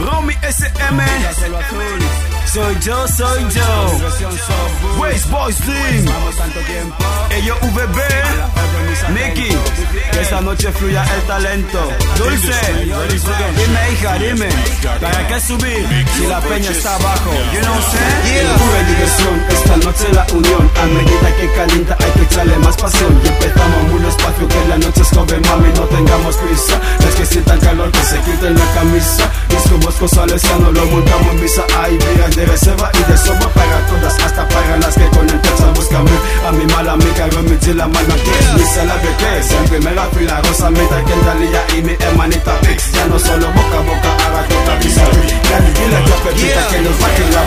Romy SM. Soy yo, soy yo. Waste Boys Team. Ellos VB. Nicky. Que esta noche fluya el talento. Dulce. Dime, hija, dime. ¿Para qué subir si la peña está abajo? You know what diversión, esta noche la unión. A medida que calienta hay que echarle más pasión. Y empezamos un espacio que la noche es joven, mami, no tengamos prisa. Que sientan calor, que se quiten la camisa. Disco Bosco Salesiano, lo montamos en misa. Hay días de reserva y de soba para todas, hasta para las que con el texto buscan a mi mala amiga, remite la mano que es mi la que es en primera fila, Rosa Meta, Kendalía y mi hermanita Pix. Ya no solo boca a boca, ahora toca visa. La dile que que nos baje la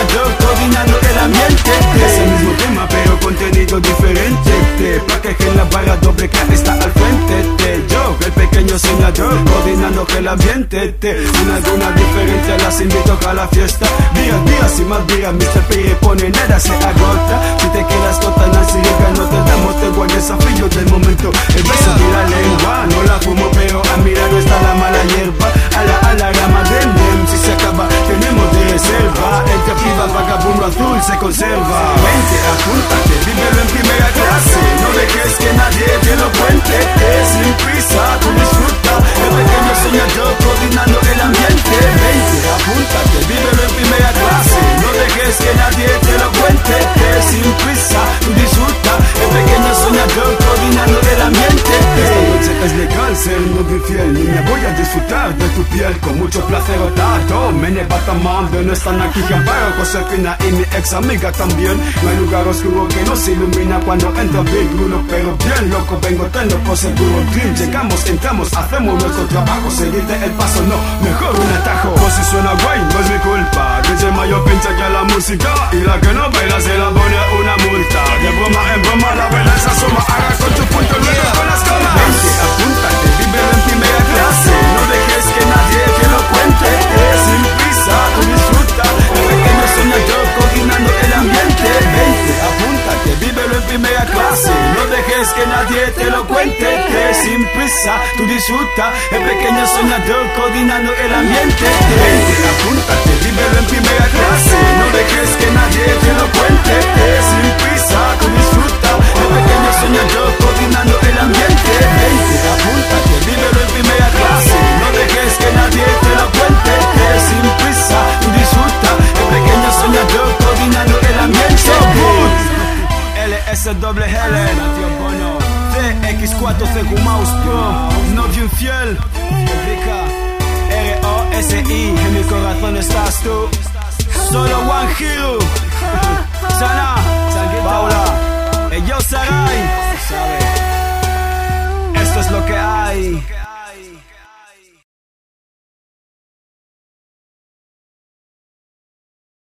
pequeño soñador coordinando el ambiente. Es el mismo tema, pero contenido diferente. Pa' que en la barra doble K está al frente. Te, yo, el pequeño soñador, coordinando el ambiente. Te, una alguna diferencia, las invito a la fiesta. Día, día, sin más día, Mr. Pire pone nada, se agota. Si te quedas con Nancy, no te damos, tengo el desafío del momento. El beso Disfrutar de tu piel con mucho placer. Tato, mene batamando, no están aquí Gianparo, Josefina y mi ex amiga también. No hay lugar oscuro que nos ilumina cuando entra Big Bruno, pero bien loco vengo tan loco seguro Dream. Llegamos, entramos, hacemos nuestro trabajo, seguirte el paso, no, mejor un atajo. Pues si suena guay, no es mi culpa. DJ Mayo pincha ya la música y la que no baila se la pone una multa. De broma en broma la vela se asoma, haga con tu punto luego con las comas. Nadie te lo cuente. Sin prisa, tú disfruta. El pequeño soñador coordinando el ambiente. Vente, apúntate, vívelo en primera clase. No dejes que nadie te lo cuente. Sin prisa, tú disfruta. El pequeño soñador coordinando el ambiente. Vente, apúntate, vívelo en primera clase. No dejes que nadie te lo cuente. Sin prisa, tú disfruta. El pequeño soñador coordinando el ambiente. So good. LSWL. TX4C Mouse Pro. Novio infiel. R-O-S-I. En mi corazón estás tú. Solo One Hero.